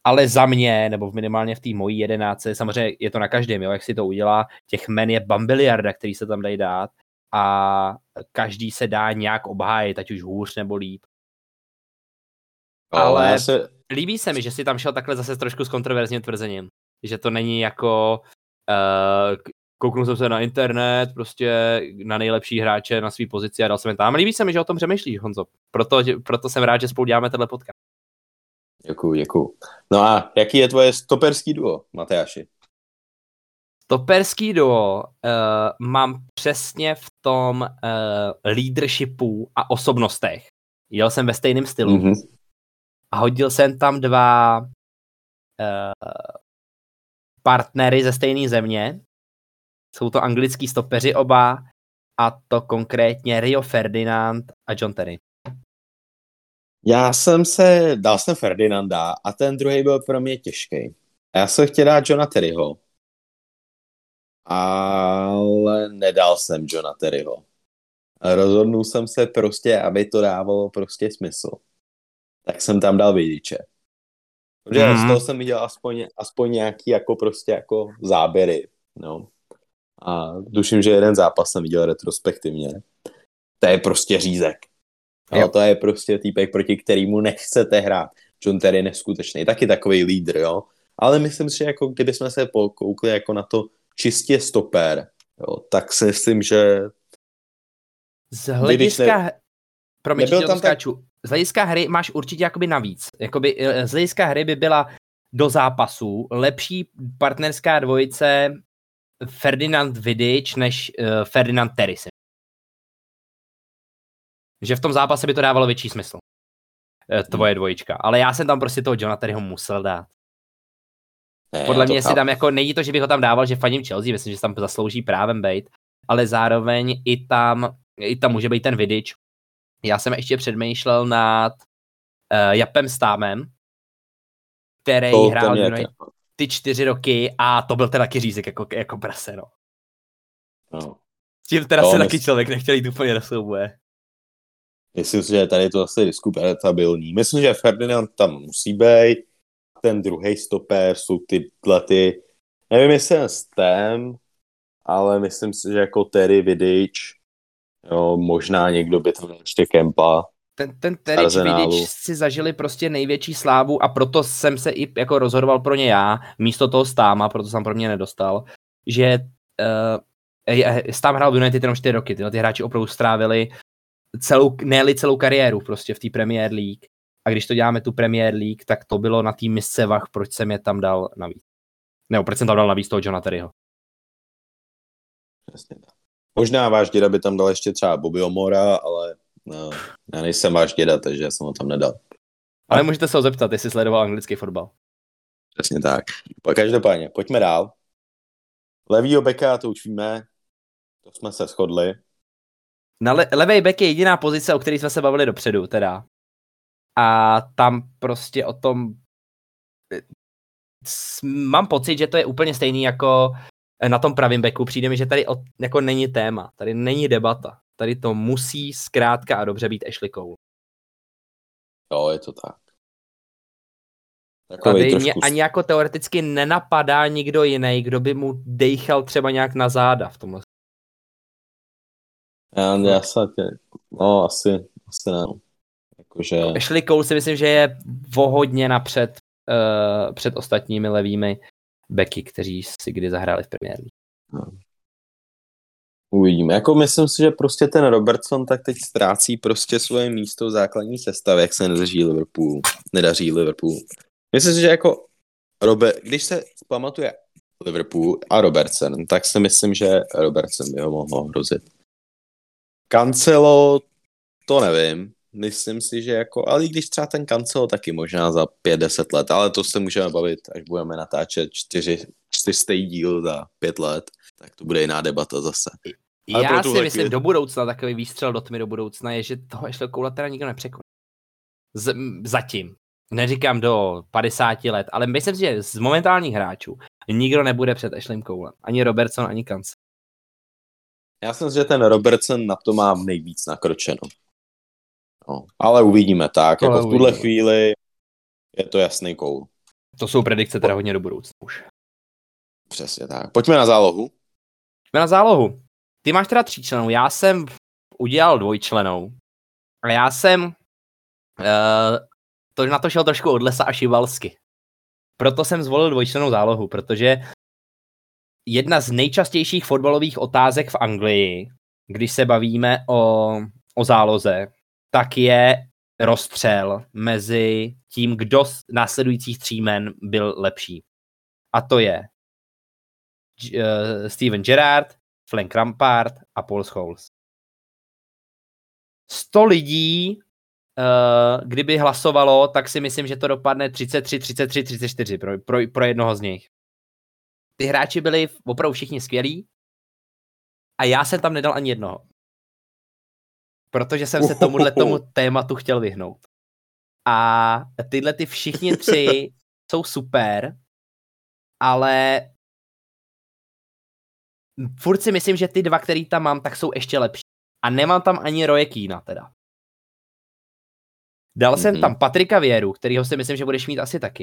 Ale za mě, nebo minimálně v té mojí jedenáce, samozřejmě je to na každém, jo, jak si to udělá, těch men je bambiliarda, který se tam dají dát a každý se dá nějak obhájit, ať už hůř nebo líp. Ale se... líbí se mi, že si tam šel takhle zase trošku s kontroverzním tvrzením. Že to není jako uh, kouknu jsem se na internet, prostě na nejlepší hráče na své pozici a dal jsem je tam. Líbí se mi, že o tom přemýšlíš, Honzo. Proto, proto jsem rád, že spolu děláme tenhle podcast. Děkuju, děkuju. No a jaký je tvoje stoperský duo, Mateáši? Stoperský duo uh, mám přesně v tom uh, leadershipu a osobnostech. Jel jsem ve stejném stylu. Mm-hmm a hodil jsem tam dva uh, partnery ze stejné země. Jsou to anglický stopeři oba a to konkrétně Rio Ferdinand a John Terry. Já jsem se, dal jsem Ferdinanda a ten druhý byl pro mě těžký. Já jsem chtěl dát Johna Terryho, ale nedal jsem Johna Terryho. Rozhodnul jsem se prostě, aby to dávalo prostě smysl tak jsem tam dal vidiče. Protože mm-hmm. z toho jsem viděl aspoň, aspoň nějaký jako prostě jako záběry, no. A duším, že jeden zápas jsem viděl retrospektivně. To je prostě řízek. Jo. to je prostě týpek, proti kterýmu nechcete hrát. John Terry je neskutečný, taky takový lídr, jo. Ale myslím si, že jako kdyby jsme se pokoukli jako na to čistě stoper, jo, tak si myslím, že z hlediska, ne... promiň, nebyl tam skáču. Tak z hlediska hry máš určitě jakoby navíc. Jakoby, eh, z hlediska hry by byla do zápasu lepší partnerská dvojice Ferdinand Vidic než uh, Ferdinand Terry. Že v tom zápase by to dávalo větší smysl. Uh, tvoje dvojička. Ale já jsem tam prostě toho Johna Terryho musel dát. Ne, Podle mě si tam jako, není to, že bych ho tam dával, že faním Chelsea, myslím, že tam zaslouží právem být, ale zároveň i tam, i tam může být ten Vidič, já jsem ještě předmýšlel nad uh, Japem Stámem, který to hrál mě, ty čtyři roky a to byl teda taky řízek jako, jako prase, no. no. S tím teda no, se taky člověk nechtěl jít úplně do souboje. Myslím si, že tady je to zase diskutabilní. Myslím, že Ferdinand tam musí být. Ten druhý stoper jsou tyhle ty, nevím jestli ten Stem, ale myslím si, že jako Terry Vidič Jo, možná někdo by to ještě Kempa. Ten, ten Terič Vidič si zažili prostě největší slávu a proto jsem se i jako rozhodoval pro ně já, místo toho Stáma, proto jsem pro mě nedostal, že uh, Stám hrál v United jenom 4 roky, tyhle ty hráči opravdu strávili celou, ne celou kariéru prostě v té Premier League. A když to děláme tu Premier League, tak to bylo na té misce vach, proč jsem je tam dal navíc. Nebo proč jsem tam dal navíc toho Johna Terryho. Přesně tak. Možná váš děda by tam dal ještě třeba Bobby Omora, ale no, já nejsem váš děda, takže jsem ho tam nedal. Ale můžete se ho zeptat, jestli sledoval anglický fotbal. Přesně tak. Každopádně, pojďme dál. Levýho beka, to už víme, to jsme se shodli. Na le- levý back je jediná pozice, o které jsme se bavili dopředu, teda. A tam prostě o tom mám pocit, že to je úplně stejný jako na tom pravém beku, přijde mi, že tady od, jako není téma, tady není debata. Tady to musí zkrátka a dobře být Ashley Cole. Jo, je to tak. Takovej tady mě ani jako teoreticky nenapadá nikdo jiný, kdo by mu dejchal třeba nějak na záda v tomhle. Já, já se, no asi, asi ne. Jakože... Ashley Cole si myslím, že je vohodně napřed uh, před ostatními levými beky, kteří si kdy zahráli v Premier League. No. Uvidíme. Jako myslím si, že prostě ten Robertson tak teď ztrácí prostě svoje místo v základní sestavě, jak se nedaří Liverpool. Nedaří Liverpool. Myslím si, že jako Robert, když se pamatuje Liverpool a Robertson, tak si myslím, že Robertson by ho mohl hrozit. Cancelo, to nevím. Myslím si, že jako, ale i když třeba ten Cancelo taky možná za 5-10 let, ale to se můžeme bavit, až budeme natáčet čtyři, čtyřstý díl za pět let, tak to bude jiná debata zase. Ale Já si myslím, chvíli... do budoucna takový výstřel do tmy do budoucna je, že toho ještě koula teda nikdo nepřekoná. Z, zatím. Neříkám do 50 let, ale myslím si, že z momentálních hráčů nikdo nebude před Ashley Coulem. Ani Robertson, ani Kance. Já si myslím, že ten Robertson na to má nejvíc nakročeno. No, ale uvidíme tak. Ale jako uvidíme. v tuhle chvíli je to jasný koul. To jsou predikce teda hodně do budoucna už. Přesně tak. Pojďme na zálohu. Pojďme na zálohu. Ty máš teda tříčlenou, já jsem udělal dvojčlenou. A já jsem uh, to na to šel trošku od lesa a šivalsky. Proto jsem zvolil dvojčlenou zálohu, protože jedna z nejčastějších fotbalových otázek v Anglii, když se bavíme o, o záloze, tak je rozstřel mezi tím, kdo z následujících tří men byl lepší. A to je uh, Steven Gerrard, Frank Rampart a Paul Scholes. 100 lidí, uh, kdyby hlasovalo, tak si myslím, že to dopadne 33, 33, 34 pro, pro, pro jednoho z nich. Ty hráči byli opravdu všichni skvělí a já jsem tam nedal ani jednoho. Protože jsem se tomuhle tomu tématu chtěl vyhnout. A tyhle ty všichni tři jsou super, ale furt si myslím, že ty dva, který tam mám, tak jsou ještě lepší. A nemám tam ani Roje Kína teda. Dal mm-hmm. jsem mhm. tam Patrika Věru, kterýho si myslím, že budeš mít asi taky.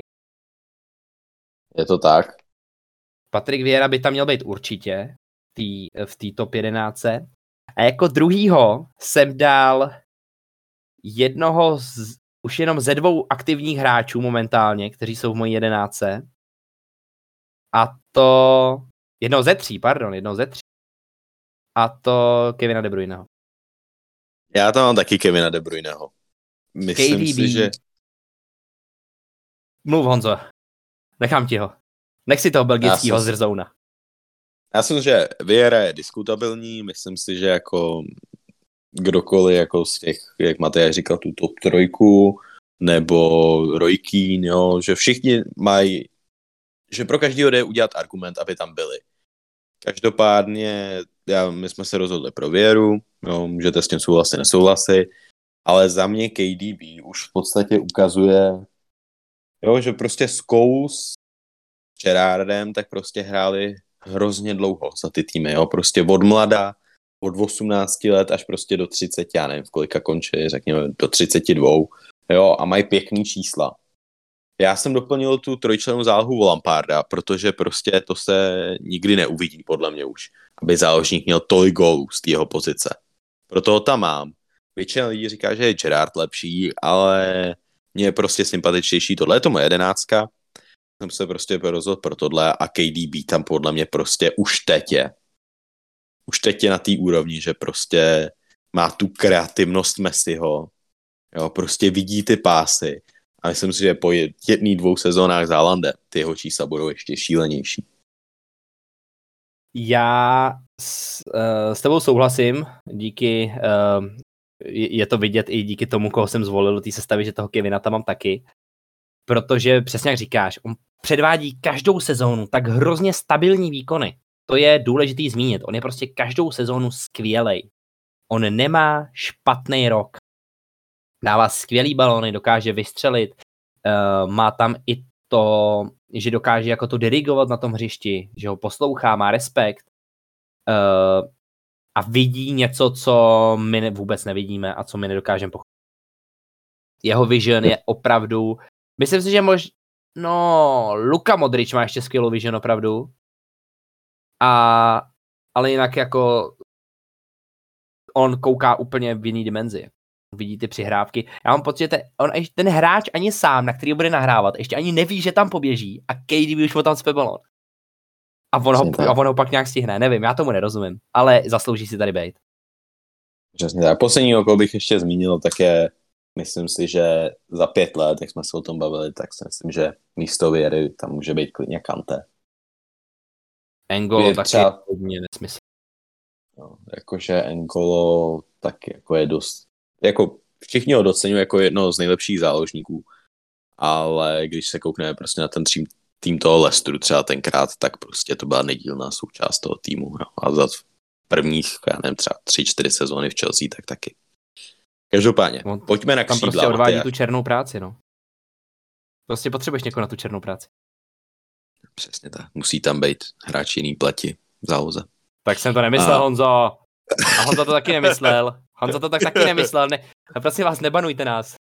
Je to tak. Patrik Věra by tam měl být určitě tý, v té top 11. A jako druhýho jsem dal jednoho z, už jenom ze dvou aktivních hráčů momentálně, kteří jsou v mojí jedenáce. A to Jednou ze tří, pardon, jednou ze tří. A to Kevina De Bruyneho. Já tam mám taky Kevina De Bruyneho. Myslím KDB. si, že... Mluv Honzo. Nechám ti ho. Nech si toho belgického zrzouna. Já si myslím, že Vieira je diskutabilní, myslím si, že jako kdokoliv jako z těch, jak Matej říkal, tu top trojku, nebo Rojkín, jo, že všichni mají, že pro každého jde udělat argument, aby tam byli. Každopádně já, my jsme se rozhodli pro věru, jo, můžete s tím souhlasit, nesouhlasit, ale za mě KDB už v podstatě ukazuje, jo, že prostě s Kous, s Gerardem, tak prostě hráli hrozně dlouho za ty týmy, jo, prostě od mlada, od 18 let až prostě do 30, já nevím, v kolika končí, řekněme do 32, jo, a mají pěkný čísla. Já jsem doplnil tu trojčlenou zálohu Lamparda, protože prostě to se nikdy neuvidí, podle mě už, aby záložník měl tolik gólů z jeho pozice. Proto ho tam mám. Většina lidí říká, že je Gerard lepší, ale mně je prostě sympatičtější tohle. Je to moje jedenáctka. Jsem se prostě rozhodl pro tohle a KDB tam podle mě prostě už teď je. Už teď je na té úrovni, že prostě má tu kreativnost Messiho. Jo, prostě vidí ty pásy a myslím si, že po jedných dvou sezónách za Landem ty jeho čísla budou ještě šílenější. Já s, uh, s tebou souhlasím, díky, uh, je to vidět i díky tomu, koho jsem zvolil do té sestavy, že toho Kevina tam mám taky, protože přesně jak říkáš, on předvádí každou sezónu tak hrozně stabilní výkony. To je důležitý zmínit. On je prostě každou sezónu skvělej. On nemá špatný rok dává skvělý balony, dokáže vystřelit, uh, má tam i to, že dokáže jako to dirigovat na tom hřišti, že ho poslouchá, má respekt uh, a vidí něco, co my ne, vůbec nevidíme a co my nedokážeme pochopit. Jeho vision je opravdu, myslím si, že mož, no, Luka Modrič má ještě skvělou vision opravdu, a, ale jinak jako on kouká úplně v jiný dimenzi vidí ty přihrávky. Já mám pocit, že ten, on, ten hráč ani sám, na který bude nahrávat, ještě ani neví, že tam poběží a KDB už mu tam spe balon. A on, ho, a on ho pak nějak stihne, nevím, já tomu nerozumím, ale zaslouží si tady být. Přesně tak. Poslední, koho bych ještě zmínil, tak je, myslím si, že za pět let, jak jsme se o tom bavili, tak si myslím, že místo věry tam může být klidně Kante. Engolo taky třeba, hodně nesmysl. No, jakože Engolo tak jako je dost jako všichni ho docenují jako jedno z nejlepších záložníků, ale když se koukneme prostě na ten tým, tým toho Lestru třeba tenkrát, tak prostě to byla nedílná součást toho týmu. No. A za prvních, já nevím, třeba tři, čtyři sezóny v Chelsea, tak taky. Každopádně, On, pojďme na křídla. Tam prostě odvádí Matyáš. tu černou práci, no. Prostě potřebuješ někoho na tu černou práci. Přesně tak. Musí tam být hráč jiný pleti v záloze. Tak jsem to nemyslel, a... Honzo. A Honza to taky nemyslel. Honza to tak taky nemyslel. Ne, a prosím vás, nebanujte nás.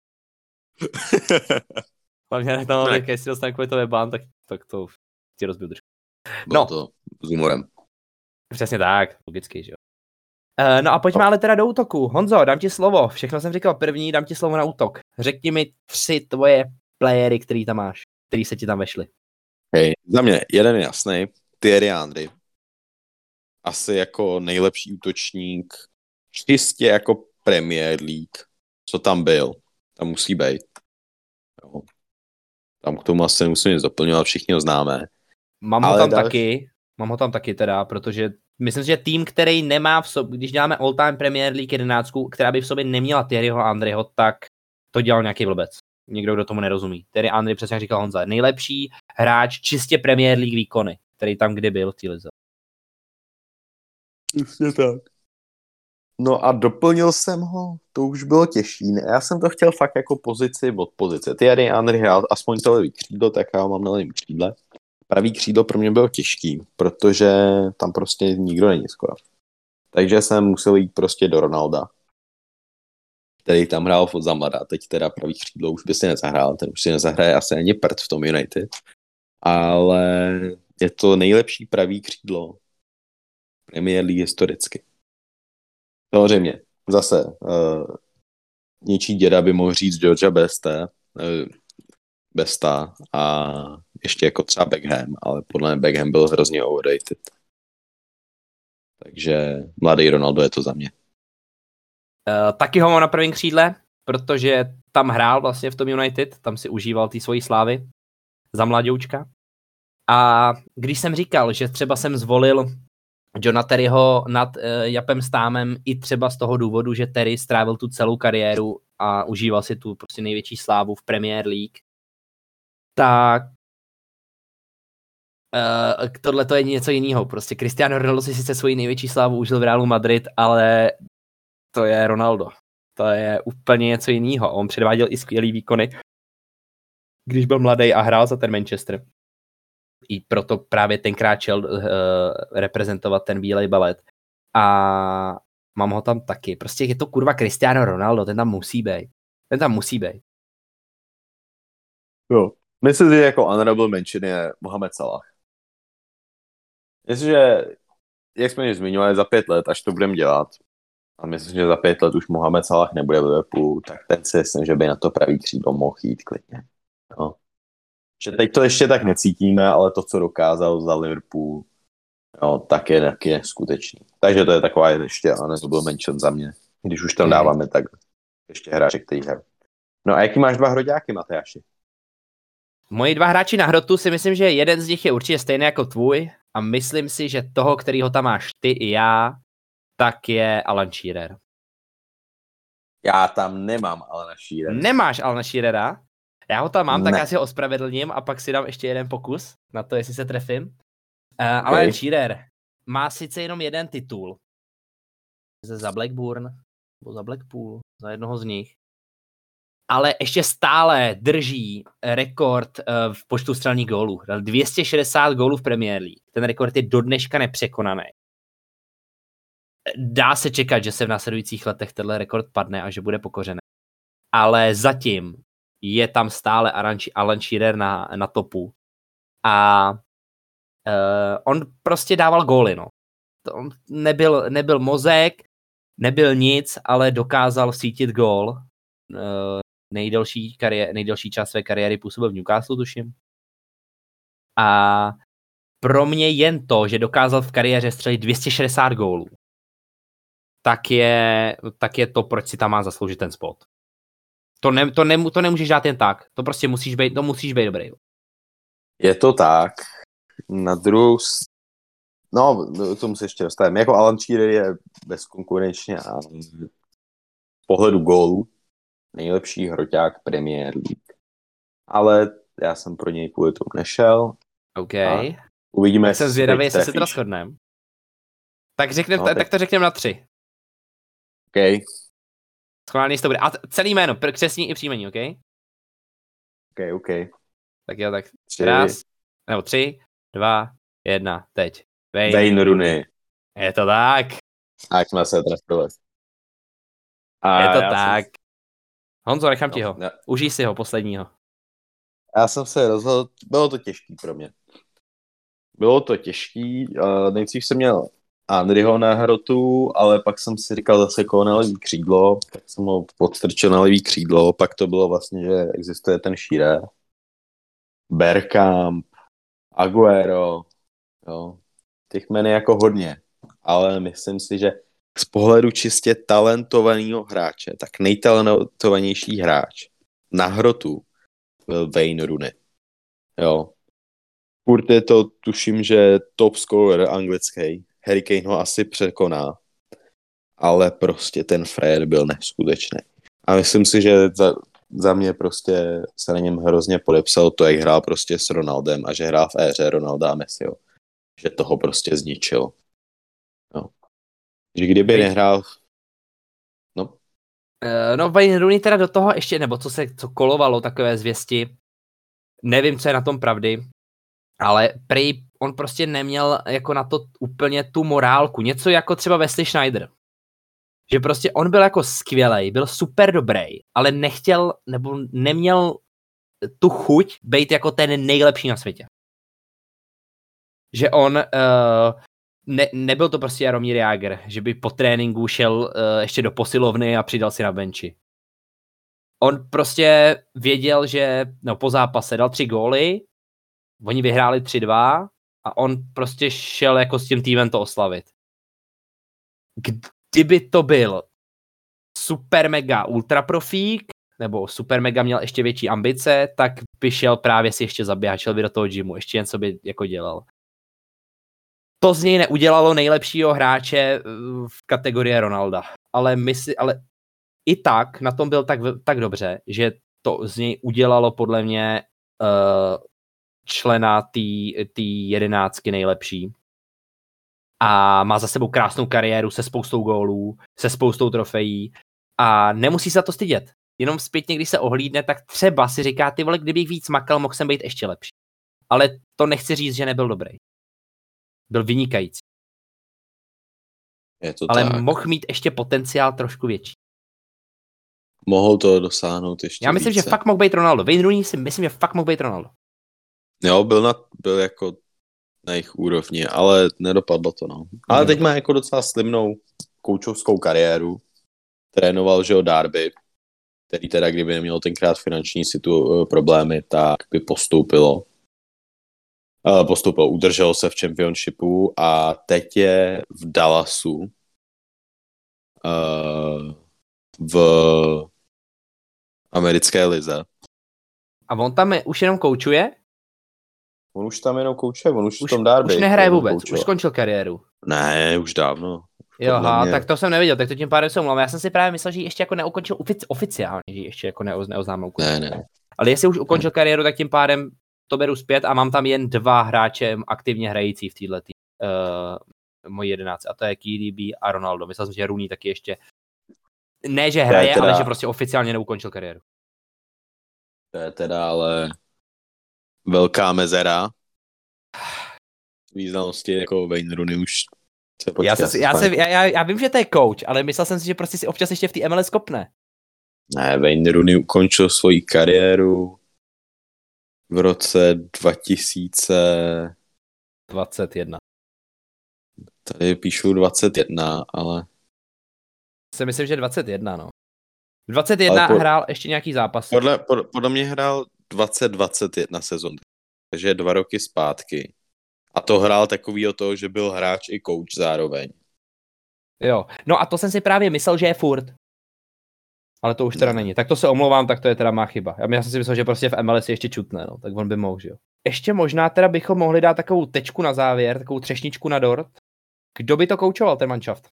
Hlavně ne tam, jak jestli dostane kvůli to ban, tak, tak to ti rozbil trošku. No. to s humorem. Přesně tak, logicky, že jo. Uh, no a pojďme ale teda do útoku. Honzo, dám ti slovo. Všechno jsem říkal první, dám ti slovo na útok. Řekni mi tři tvoje playery, který tam máš, který se ti tam vešli. Hej, za mě jeden je jasný, Thierry Henry. Asi jako nejlepší útočník čistě jako Premier League, co tam byl, tam musí být. Jo. Tam k tomu asi nemusím nic doplňovat, všichni ho známe. Mám ho tam další... taky, mám ho tam taky teda, protože myslím že tým, který nemá v sobě, když děláme all-time Premier League 11, která by v sobě neměla Thierryho Andryho, tak to dělal nějaký blbec. Někdo, kdo tomu nerozumí. Terry Andry, přesně jak říkal Honza, nejlepší hráč čistě Premier League výkony, který tam kdy byl v lize. Přesně tak. No a doplnil jsem ho, to už bylo těžší. Já jsem to chtěl fakt jako pozici od pozice. Ty Henry hrál aspoň to levý křídlo, tak já mám na levém křídle. Pravý křídlo pro mě bylo těžký, protože tam prostě nikdo není skoro. Takže jsem musel jít prostě do Ronalda, který tam hrál od zamladá. Teď teda pravý křídlo už by si nezahrál, ten už si nezahraje asi ani prd v tom United. Ale je to nejlepší pravý křídlo Premier League historicky. Samozřejmě, zase, uh, něčí děda by mohl říct Georgia Besta, uh, Besta a ještě jako třeba Beckham, ale podle mě Beckham byl hrozně overrated. Takže mladý Ronaldo je to za mě. Uh, taky ho mám na prvním křídle, protože tam hrál vlastně v tom United, tam si užíval ty svojí slávy za mladoučka. A když jsem říkal, že třeba jsem zvolil Johna Terryho nad uh, Japem Stámem i třeba z toho důvodu, že Terry strávil tu celou kariéru a užíval si tu prostě největší slávu v Premier League, tak uh, tohle to je něco jiného. Prostě Cristiano Ronaldo si sice svoji největší slávu užil v Realu Madrid, ale to je Ronaldo. To je úplně něco jiného. On předváděl i skvělý výkony, když byl mladý a hrál za ten Manchester i proto právě tenkrát šel uh, reprezentovat ten bílej balet. A mám ho tam taky. Prostě je to kurva Cristiano Ronaldo, ten tam musí být. Ten tam musí být. Jo. Myslím, že jako honorable mention je Mohamed Salah. Myslím, že jak jsme již zmiňovali, za pět let, až to budeme dělat, a myslím, že za pět let už Mohamed Salah nebude v Liverpoolu, tak ten si myslím, že by na to pravý křídlo mohl jít klidně. No. Že teď to ještě tak necítíme, ale to, co dokázal za Liverpool, no, tak je taky skutečný. Takže to je taková ještě, ale to byl menšen za mě. Když už tam dáváme, tak ještě hráči, který hrají. No a jaký máš dva hroďáky, Mateáši? Moji dva hráči na hrotu si myslím, že jeden z nich je určitě stejný jako tvůj a myslím si, že toho, kterýho tam máš ty i já, tak je Alan Shearer. Já tam nemám Alana Shearera. Nemáš Alana Shearera? Já ho tam mám, ne. tak já si ho ospravedlním a pak si dám ještě jeden pokus na to, jestli se trefím. Uh, okay. Ale Shearer má sice jenom jeden titul. Za Blackburn, nebo za Blackpool, za jednoho z nich. Ale ještě stále drží rekord uh, v počtu střelných gólů. Dal 260 gólů v Premier League. Ten rekord je do dneška nepřekonaný. Dá se čekat, že se v následujících letech tenhle rekord padne a že bude pokořený. Ale zatím je tam stále Alan Shearer na, na topu. A uh, on prostě dával góly, no. To nebyl, nebyl mozek, nebyl nic, ale dokázal sítit gól. Nejdelší, kariér, nejdelší část své kariéry působil v Newcastle, tuším. A pro mě jen to, že dokázal v kariéře střelit 260 gólů, tak je, tak je to, proč si tam má zasloužit ten spot. To, ne, to, ne, to nemůžeš dát jen tak. To prostě musíš být, to musíš být dobrý. Je to tak. Na druhou No, k tomu se ještě dostaneme. Jako Alan Shearer je bezkonkurenčně a z pohledu gólu nejlepší hroťák Premier League. Ale já jsem pro něj kvůli tomu nešel. OK. Uvidíme, jsem zvědavý, jestli se teda shodneme. Tak, řekne, no, tak, tak to řekneme na tři. OK. Schválně to bude. A celý jméno, křesní i příjmení, OK? OK, OK. Tak jo, tak tři. raz, nebo tři, dva, jedna, teď. Wayne, Wayne Rooney. Je to tak. A jak jsme se trefili. A je to tak. Jsem... Honzo, nechám no, ti ho. Ne. Užij si ho, posledního. Já jsem se rozhodl, bylo to těžký pro mě. Bylo to těžký, nejdřív jsem měl Andryho na hrotu, ale pak jsem si říkal zase koho na levý křídlo, tak jsem ho podstrčil na levý křídlo, pak to bylo vlastně, že existuje ten šíre. Bergkamp, Aguero, jo, těch men je jako hodně, ale myslím si, že z pohledu čistě talentovaného hráče, tak nejtalentovanější hráč na hrotu byl Wayne Rooney. Jo. Furt je to, tuším, že top scorer anglický. Harry Kane ho asi překoná. Ale prostě ten Fred byl neskutečný. A myslím si, že za, za mě prostě se na něm hrozně podepsal to, jak hrál prostě s Ronaldem a že hrál v éře Ronalda a Messiho. Že toho prostě zničil. Že kdyby nehrál No. Uh, no Wayne Rooney teda do toho ještě, nebo co se co kolovalo, takové zvěsti, nevím, co je na tom pravdy, ale prej on prostě neměl jako na to úplně tu morálku. Něco jako třeba Wesley Schneider. Že prostě on byl jako skvělej, byl super dobrý, ale nechtěl nebo neměl tu chuť být jako ten nejlepší na světě. Že on uh, ne, nebyl to prostě Jaromír Jágr, že by po tréninku šel uh, ještě do posilovny a přidal si na benči. On prostě věděl, že no, po zápase dal tři góly, oni vyhráli 3-2 a on prostě šel jako s tím týmem to oslavit. Kdyby to byl super mega ultra profík, nebo super mega měl ještě větší ambice, tak by šel právě si ještě zaběhat, šel by do toho gymu, ještě něco by jako dělal to z něj neudělalo nejlepšího hráče eh, v kategorii Ronalda. Ale, my si, ale i tak na tom byl tak, tak dobře, že to z něj udělalo podle mě uh, člena té jedenáctky nejlepší. A má za sebou krásnou kariéru se spoustou gólů, se spoustou trofejí a nemusí se to stydět. Jenom zpětně, když se ohlídne, tak třeba si říká, ty vole, kdybych víc makal, mohl jsem být ještě lepší. Ale to nechci říct, že nebyl dobrý byl vynikající. Je to Ale tak. mohl mít ještě potenciál trošku větší. Mohl to dosáhnout ještě Já myslím, více. že fakt mohl být Ronaldo. Wayne Rooney si myslím, že fakt mohl být Ronaldo. Jo, byl, na, byl jako na jejich úrovni, ale nedopadlo to, no. Ale teď má jako docela slimnou koučovskou kariéru. Trénoval, že o Darby, který teda, kdyby neměl tenkrát finanční situ, eh, problémy, tak by postoupilo postoupil, udržel se v championshipu a teď je v Dallasu uh, v americké lize. A on tam je, už jenom koučuje? On už tam jenom koučuje, on už, už v tom Darby. Už nehraje vůbec, koučuje. už skončil kariéru. Ne, už dávno. Jo, ha, mě... tak to jsem neviděl, tak to tím pádem se omlouvám. Já jsem si právě myslel, že ještě jako neukončil ofici- oficiálně, že ještě jako neoz, neoznámil. Ne, ne. Ale jestli už ukončil kariéru, tak tím pádem to beru zpět a mám tam jen dva hráče aktivně hrající v této tý, uh, mojí jedenáct a to je KDB a Ronaldo. Myslel jsem, že Rooney taky ještě ne, že hraje, teda... ale že prostě oficiálně neukončil kariéru. To je teda ale velká mezera. Významnosti jako Wayne Rooney už se Já, se, já, se, já, já, já, vím, že to je coach, ale myslel jsem si, že prostě si občas ještě v té MLS kopne. Ne, Wayne Rooney ukončil svoji kariéru v roce 2000... 21. Tady píšu 21, ale... Si myslím, že 21, no. 21 po, hrál ještě nějaký zápas. Podle, pod, podle mě hrál 2021 sezon, takže dva roky zpátky. A to hrál takový o to, že byl hráč i coach zároveň. Jo, no a to jsem si právě myslel, že je furt. Ale to už teda ne. není. Tak to se omlouvám, tak to je teda má chyba. Já jsem si myslel, že prostě v MLS je ještě čutné, no, tak on by mohl, že jo. Ještě možná teda bychom mohli dát takovou tečku na závěr, takovou třešničku na dort. Kdo by to koučoval, ten manšaft?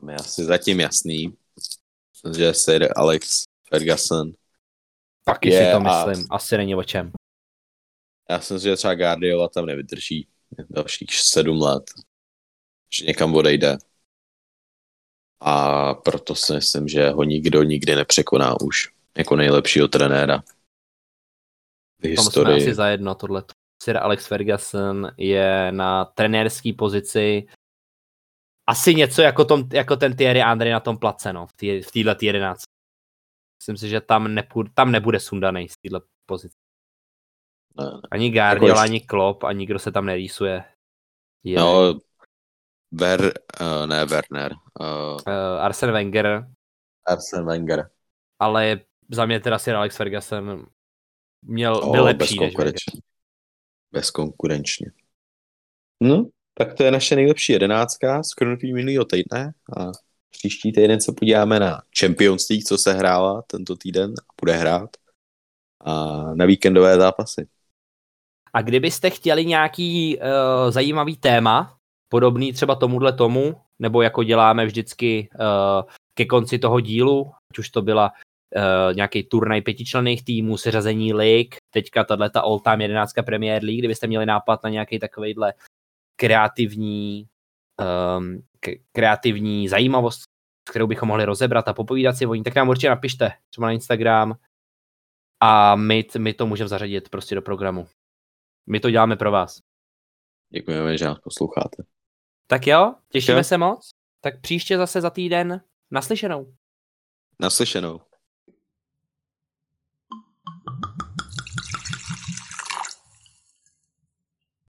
Tam je asi zatím jasný, že Sir Alex Ferguson. Taky je si to myslím, a... asi není o čem. Já jsem si, že třeba Guardiola tam nevydrží dalších sedm let, že někam odejde. A proto si myslím, že ho nikdo nikdy nepřekoná už jako nejlepšího trenéra v historii. Tom jsme asi zajedno tohle. Sir Alex Ferguson je na trenérské pozici asi něco jako, tom, jako ten Thierry André na tom place, no, v této 11. Myslím si, že tam, nepůjde, tam nebude sundaný z této pozice. Ani Guardiola, jako ani Klopp, ani kdo se tam nerýsuje. Je... No, Ver, uh, ne Werner. Uh, uh, Arsene Wenger. Arsene Wenger. Ale za mě teda si Alex Ferguson měl, oh, byl lepší než Wenger. Bezkonkurenčně. No, tak to je naše nejlepší jedenáctka z kronutí minulého týdne a příští týden se podíváme na Champions League, co se hrála tento týden a bude hrát a na víkendové zápasy. A kdybyste chtěli nějaký uh, zajímavý téma, podobný třeba tomuhle tomu, nebo jako děláme vždycky uh, ke konci toho dílu, ať už to byla uh, nějaký turnaj pětičlenných týmů, seřazení lig, teďka tato all-time jedenáctka Premier League, kdybyste měli nápad na nějaký takovýhle kreativní, um, kreativní zajímavost, kterou bychom mohli rozebrat a popovídat si o ní, tak nám určitě napište, třeba na Instagram a my, my to můžeme zařadit prostě do programu. My to děláme pro vás. Děkujeme, že nás posloucháte. Tak jo, těšíme jo. se moc. Tak příště zase za týden naslyšenou. Naslyšenou.